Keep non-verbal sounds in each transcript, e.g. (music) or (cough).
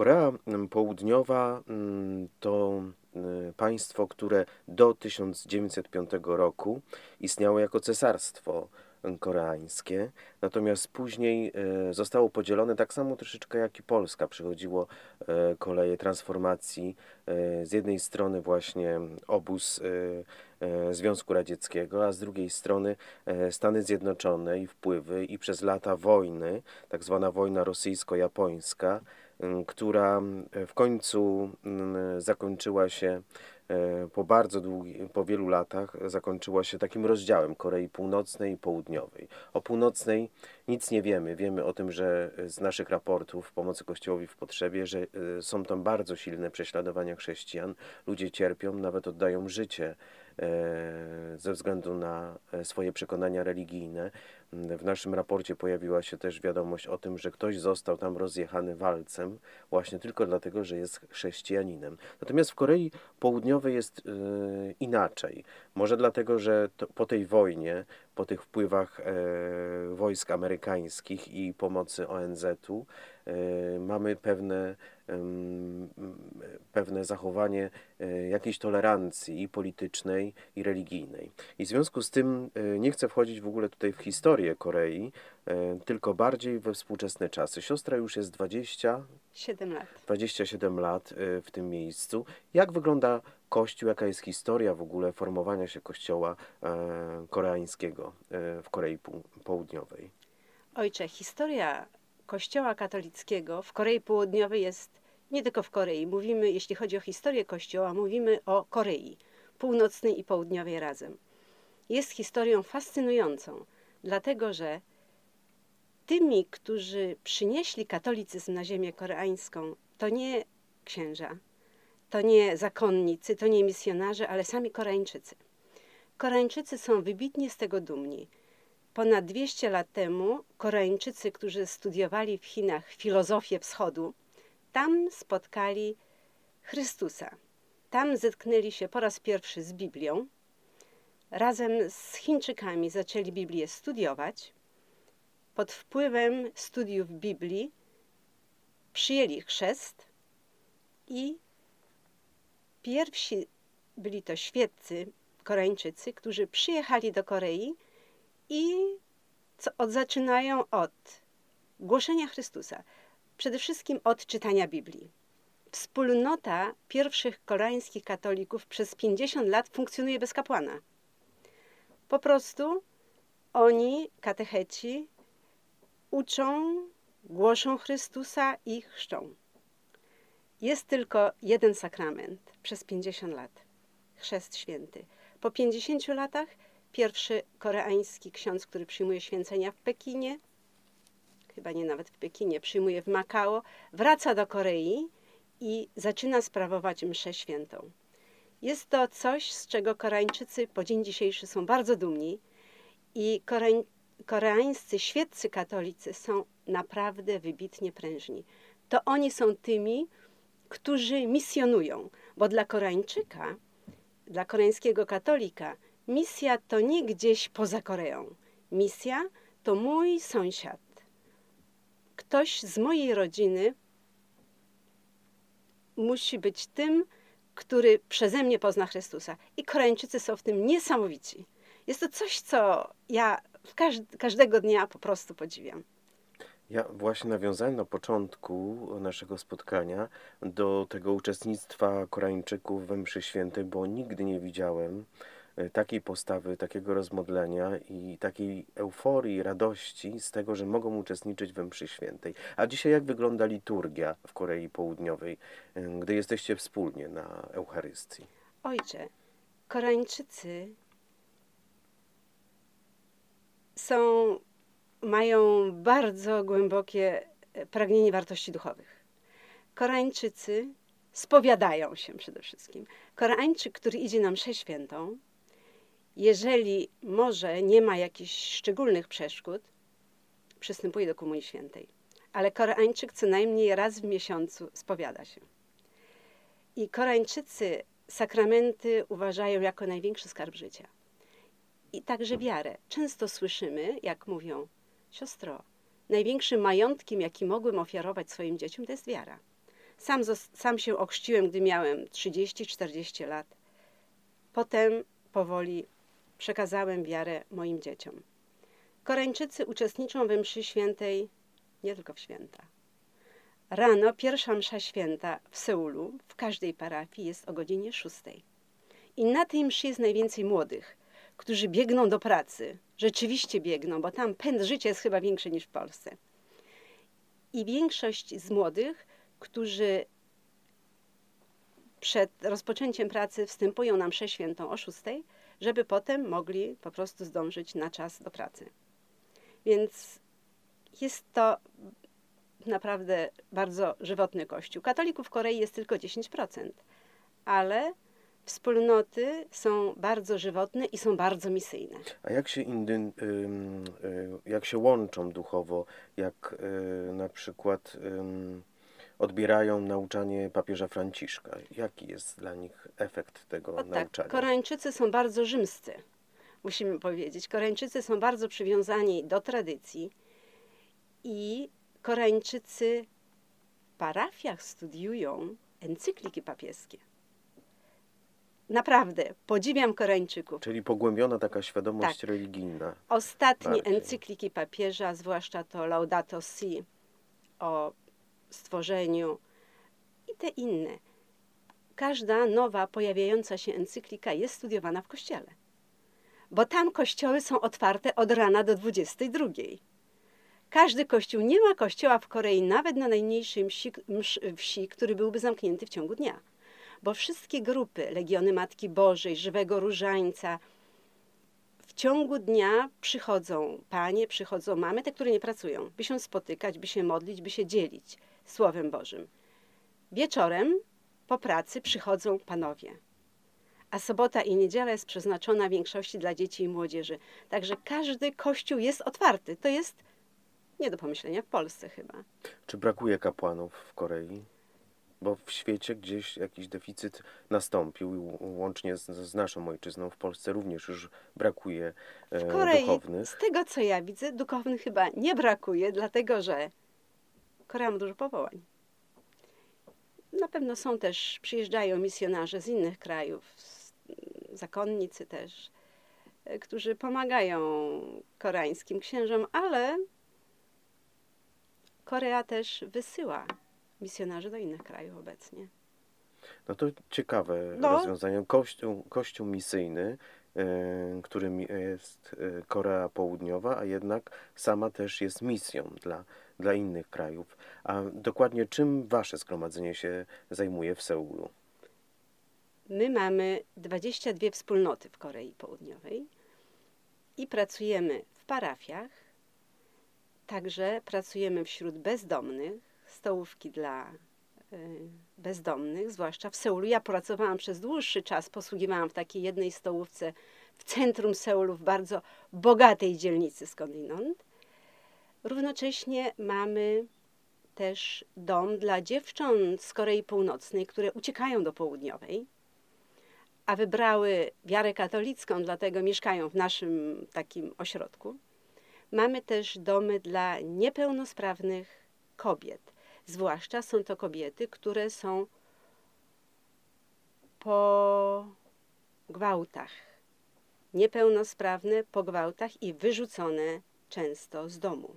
Korea Południowa to państwo, które do 1905 roku istniało jako cesarstwo koreańskie, natomiast później e, zostało podzielone tak samo troszeczkę jak i Polska. Przychodziło e, koleje transformacji. Z jednej strony właśnie obóz Związku Radzieckiego, a z drugiej strony Stany Zjednoczone i wpływy i przez lata wojny, tak zwana wojna rosyjsko-japońska, która w końcu zakończyła się E, po bardzo długi, po wielu latach zakończyła się takim rozdziałem Korei Północnej i Południowej. O Północnej nic nie wiemy. Wiemy o tym, że z naszych raportów pomocy Kościołowi w potrzebie, że e, są tam bardzo silne prześladowania chrześcijan. Ludzie cierpią, nawet oddają życie ze względu na swoje przekonania religijne. W naszym raporcie pojawiła się też wiadomość o tym, że ktoś został tam rozjechany walcem właśnie tylko dlatego, że jest chrześcijaninem. Natomiast w Korei Południowej jest yy, inaczej. Może dlatego, że to, po tej wojnie, po tych wpływach e, wojsk amerykańskich i pomocy ONZ-u e, mamy pewne, pewne zachowanie e, jakiejś tolerancji i politycznej, i religijnej. I w związku z tym nie chcę wchodzić w ogóle tutaj w historię Korei, tylko bardziej we współczesne czasy. Siostra już jest 27 lat. 27 lat w tym miejscu. Jak wygląda Kościół, jaka jest historia w ogóle formowania się kościoła e, koreańskiego e, w Korei Południowej? Ojcze, historia kościoła katolickiego w Korei Południowej jest nie tylko w Korei. Mówimy, jeśli chodzi o historię kościoła, mówimy o Korei Północnej i Południowej razem. Jest historią fascynującą, dlatego że tymi, którzy przynieśli katolicyzm na ziemię koreańską, to nie księża, to nie zakonnicy, to nie misjonarze, ale sami Koreańczycy. Koreańczycy są wybitnie z tego dumni. Ponad 200 lat temu Koreańczycy, którzy studiowali w Chinach filozofię wschodu, tam spotkali Chrystusa. Tam zetknęli się po raz pierwszy z Biblią. Razem z Chińczykami zaczęli Biblię studiować. Pod wpływem studiów Biblii przyjęli chrzest i Pierwsi byli to świeccy Koreańczycy, którzy przyjechali do Korei i co, od, zaczynają od głoszenia Chrystusa, przede wszystkim od czytania Biblii. Wspólnota pierwszych koreańskich katolików przez 50 lat funkcjonuje bez kapłana. Po prostu oni, katecheci, uczą, głoszą Chrystusa i chrzczą. Jest tylko jeden sakrament przez 50 lat chrzest święty. Po 50 latach pierwszy koreański ksiądz, który przyjmuje święcenia w Pekinie, chyba nie nawet w Pekinie, przyjmuje w Makao, wraca do Korei i zaczyna sprawować mszę świętą. Jest to coś, z czego Koreańczycy po dzień dzisiejszy są bardzo dumni i Kore... koreańscy świeccy katolicy są naprawdę wybitnie prężni. To oni są tymi, którzy misjonują, bo dla Koreańczyka, dla koreańskiego katolika, misja to nie gdzieś poza Koreą. Misja to mój sąsiad. Ktoś z mojej rodziny musi być tym, który przeze mnie pozna Chrystusa. I Koreańczycy są w tym niesamowici. Jest to coś, co ja każdego dnia po prostu podziwiam. Ja właśnie nawiązałem na początku naszego spotkania do tego uczestnictwa Koreańczyków we mszy świętej, bo nigdy nie widziałem takiej postawy, takiego rozmodlenia i takiej euforii, radości z tego, że mogą uczestniczyć we mszy świętej. A dzisiaj jak wygląda liturgia w Korei Południowej, e, gdy jesteście wspólnie na Eucharystii? Ojcze, Koreańczycy są mają bardzo głębokie e, pragnienie wartości duchowych. Koreańczycy spowiadają się przede wszystkim. Koreańczyk, który idzie na mszę świętą, jeżeli może nie ma jakichś szczególnych przeszkód, przystępuje do Komunii Świętej. Ale Koreańczyk co najmniej raz w miesiącu spowiada się. I Koreańczycy sakramenty uważają jako największy skarb życia. I także wiarę. Często słyszymy, jak mówią, Siostro, największym majątkiem, jaki mogłem ofiarować swoim dzieciom, to jest wiara. Sam, sam się ochrzciłem, gdy miałem 30-40 lat. Potem powoli przekazałem wiarę moim dzieciom. Koreańczycy uczestniczą we mszy świętej nie tylko w święta. Rano pierwsza msza święta w Seulu, w każdej parafii jest o godzinie 6. I na tej mszy jest najwięcej młodych, którzy biegną do pracy. Rzeczywiście biegną, bo tam pęd życia jest chyba większy niż w Polsce. I większość z młodych, którzy przed rozpoczęciem pracy wstępują na mszę świętą o 6, żeby potem mogli po prostu zdążyć na czas do pracy. Więc jest to naprawdę bardzo żywotny kościół. Katolików w Korei jest tylko 10%, ale wspólnoty są bardzo żywotne i są bardzo misyjne. A jak się, indy, y, jak się łączą duchowo, jak y, na przykład odbierają nauczanie papieża Franciszka? Jaki jest dla nich efekt tego o, nauczania? Tak. Koreańczycy są bardzo rzymscy, musimy powiedzieć. Koreańczycy są bardzo przywiązani do tradycji i Koreańczycy w parafiach studiują encykliki papieskie. Naprawdę, podziwiam Koreańczyków. Czyli pogłębiona taka świadomość tak. religijna. Ostatnie bardziej. encykliki papieża, zwłaszcza to Laudato Si o stworzeniu i te inne. Każda nowa pojawiająca się encyklika jest studiowana w kościele. Bo tam kościoły są otwarte od rana do 22. Każdy kościół, nie ma kościoła w Korei, nawet na najmniejszej wsi, wsi, który byłby zamknięty w ciągu dnia. Bo wszystkie grupy, Legiony Matki Bożej, Żywego Różańca, w ciągu dnia przychodzą panie, przychodzą mamy, te, które nie pracują, by się spotykać, by się modlić, by się dzielić Słowem Bożym. Wieczorem po pracy przychodzą panowie. A sobota i niedziela jest przeznaczona w większości dla dzieci i młodzieży. Także każdy kościół jest otwarty. To jest nie do pomyślenia w Polsce chyba. Czy brakuje kapłanów w Korei? Bo w świecie gdzieś jakiś deficyt nastąpił, łącznie z, z naszą ojczyzną w Polsce również już brakuje e, w Korei, duchownych. Z tego co ja widzę, duchownych chyba nie brakuje, dlatego że Korea ma dużo powołań. Na pewno są też, przyjeżdżają misjonarze z innych krajów, zakonnicy też, e, którzy pomagają koreańskim księżom, ale Korea też wysyła misjonarzy do innych krajów obecnie. No to ciekawe no. rozwiązanie. Kościół, kościół misyjny, którym jest y, Korea Południowa, a jednak sama też jest misją dla, dla innych krajów. A dokładnie czym wasze zgromadzenie się zajmuje w Seulu? My mamy 22 wspólnoty w Korei Południowej i pracujemy w parafiach, Także pracujemy wśród bezdomnych, stołówki dla bezdomnych, zwłaszcza w Seulu. Ja pracowałam przez dłuższy czas, posługiwałam w takiej jednej stołówce w centrum Seulu, w bardzo bogatej dzielnicy skądinąd. Równocześnie mamy też dom dla dziewcząt z Korei Północnej, które uciekają do południowej, a wybrały wiarę katolicką, dlatego mieszkają w naszym takim ośrodku. Mamy też domy dla niepełnosprawnych kobiet. Zwłaszcza są to kobiety, które są po gwałtach. Niepełnosprawne po gwałtach i wyrzucone często z domu.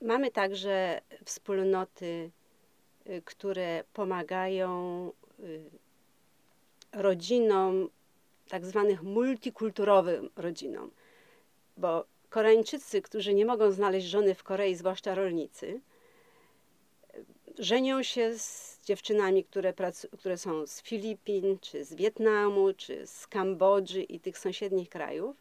Mamy także wspólnoty, y, które pomagają y, rodzinom tak zwanych multikulturowym rodzinom. Bo Koreańczycy, którzy nie mogą znaleźć żony w Korei, zwłaszcza rolnicy, żenią się z dziewczynami, które, które są z Filipin, czy z Wietnamu, czy z Kambodży i tych sąsiednich krajów.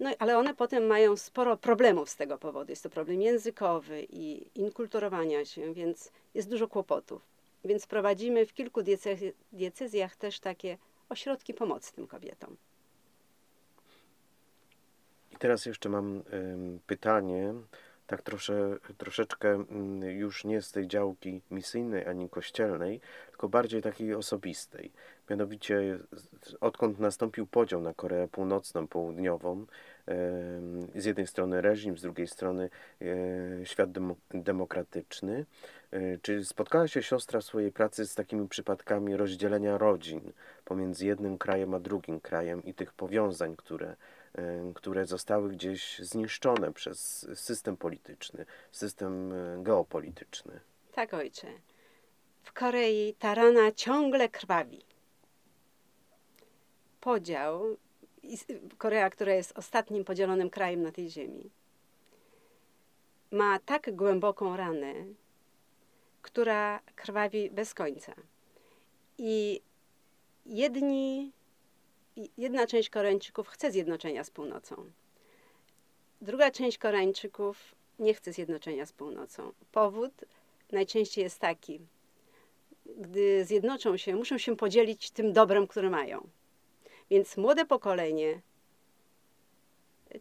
No, ale one potem mają sporo problemów z tego powodu. Jest to problem językowy i inkulturowania się, więc jest dużo kłopotów. Więc prowadzimy w kilku diecezjach też takie ośrodki pomocy tym kobietom. Teraz jeszcze mam pytanie tak trosze, troszeczkę mm, już nie z tej działki misyjnej ani kościelnej, tylko bardziej takiej osobistej. Mianowicie odkąd nastąpił podział na Koreę Północną, Południową, z jednej strony reżim, z drugiej strony e, świat demokratyczny. E, czy spotkała się siostra w swojej pracy z takimi przypadkami rozdzielenia rodzin pomiędzy jednym krajem a drugim krajem i tych powiązań, które, które zostały gdzieś zniszczone przez system polityczny, system geopolityczny? Tak, ojcze. W Korei ta rana ciągle krwawi. Podział Korea, która jest ostatnim podzielonym krajem na tej ziemi, ma tak głęboką ranę, która krwawi bez końca. I jedni, jedna część Koreańczyków chce zjednoczenia z północą. Druga część Koreańczyków nie chce zjednoczenia z północą. Powód najczęściej jest taki, gdy zjednoczą się, muszą się podzielić tym dobrem, które mają. Więc młode pokolenie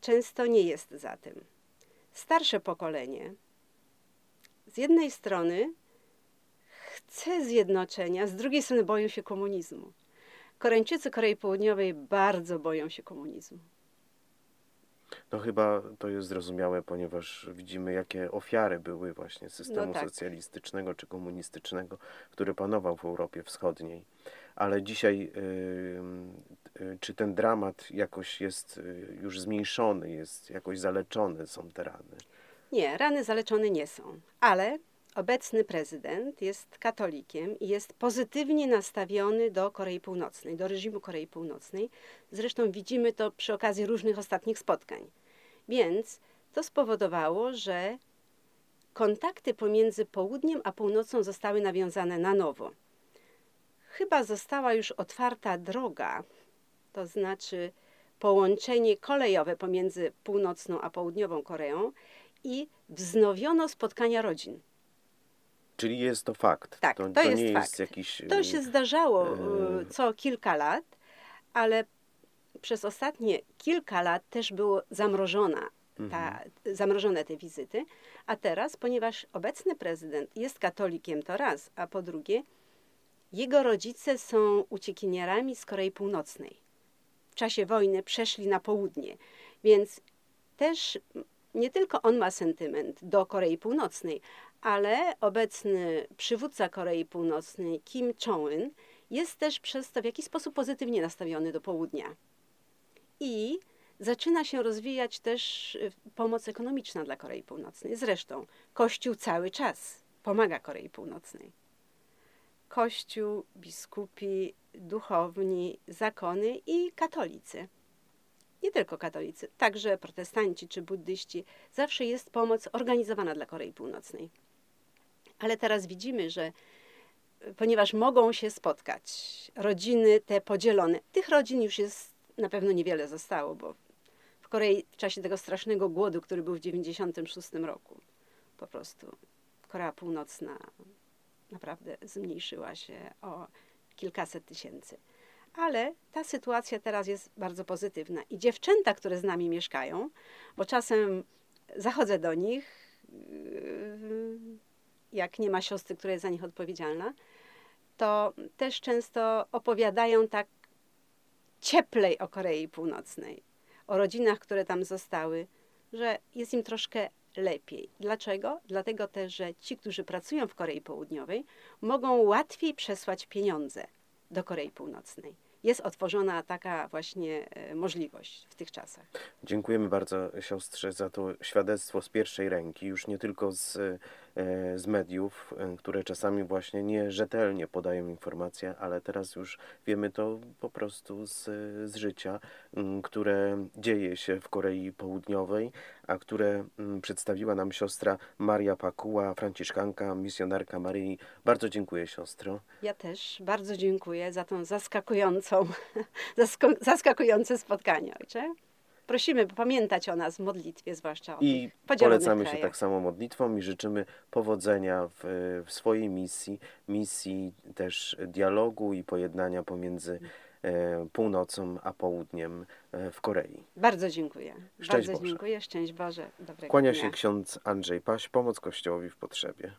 często nie jest za tym. Starsze pokolenie z jednej strony chce zjednoczenia, z drugiej strony boją się komunizmu. Koreańczycy Korei Południowej bardzo boją się komunizmu. No chyba to jest zrozumiałe, ponieważ widzimy, jakie ofiary były właśnie systemu no tak. socjalistycznego czy komunistycznego, który panował w Europie Wschodniej. Ale dzisiaj Y, czy ten dramat jakoś jest y, już zmniejszony, jest jakoś zaleczony, są te rany? Nie, rany zaleczone nie są, ale obecny prezydent jest katolikiem i jest pozytywnie nastawiony do Korei Północnej, do reżimu Korei Północnej. Zresztą widzimy to przy okazji różnych ostatnich spotkań. Więc to spowodowało, że kontakty pomiędzy południem a północą zostały nawiązane na nowo. Chyba została już otwarta droga to znaczy połączenie kolejowe pomiędzy północną a południową Koreą i wznowiono spotkania rodzin. Czyli jest to fakt. Tak, to, to, to jest nie fakt. jest jakiś. To się zdarzało e... co kilka lat, ale przez ostatnie kilka lat też było zamrożona ta, mhm. zamrożone te wizyty, a teraz, ponieważ obecny prezydent jest katolikiem, to raz, a po drugie, jego rodzice są uciekinierami z Korei Północnej w czasie wojny przeszli na południe. Więc też nie tylko on ma sentyment do Korei Północnej, ale obecny przywódca Korei Północnej, Kim Jong-un, jest też przez to w jakiś sposób pozytywnie nastawiony do południa. I zaczyna się rozwijać też y, pomoc ekonomiczna dla Korei Północnej. Zresztą Kościół cały czas pomaga Korei Północnej. Kościół, biskupi, duchowni, zakony i katolicy. Nie tylko katolicy, także protestanci czy buddyści. Zawsze jest pomoc organizowana dla Korei Północnej. Ale teraz widzimy, że ponieważ mogą się spotkać rodziny te podzielone, tych rodzin już jest na pewno niewiele zostało, bo w Korei w czasie tego strasznego głodu, który był w 1996 roku, po prostu Korea Północna naprawdę zmniejszyła się o kilkaset tysięcy. Ale ta sytuacja teraz jest bardzo pozytywna. I dziewczęta, które z nami mieszkają, bo czasem zachodzę do nich, yy, jak nie ma siostry, która jest za nich odpowiedzialna, to też często opowiadają tak cieplej o Korei Północnej, o rodzinach, które tam zostały, że jest im troszkę lepiej. Dlaczego? Dlatego też, że ci, którzy pracują w Korei Południowej, mogą łatwiej przesłać pieniądze do Korei Północnej. Jest otworzona taka właśnie e, możliwość w tych czasach. Dziękujemy bardzo siostrze za to świadectwo z pierwszej ręki, już nie tylko z z mediów, e, które czasami właśnie nierzetelnie podają informacje, ale teraz już wiemy to po prostu z, z życia, które dzieje się w Korei Południowej, a które przedstawiła nam siostra Maria Pakuła, franciszkanka, misjonarka Maryi. Bardzo dziękuję siostro. Ja też bardzo dziękuję za tą zaskakującą, (laughs) zaskakujące spotkanie, ojcze. Prosimy pamiętać o nas w modlitwie, zwłaszcza o I polecamy się krajach. tak samo modlitwą i życzymy powodzenia w, w swojej misji, misji też dialogu i pojednania pomiędzy e, północą a południem e, w Korei. Bardzo dziękuję. Szczęść Bardzo Boże. dziękuję. Szczęść Boże. Dobrego Kłania dnia. się ksiądz Andrzej Paś, pomoc Kościołowi w potrzebie.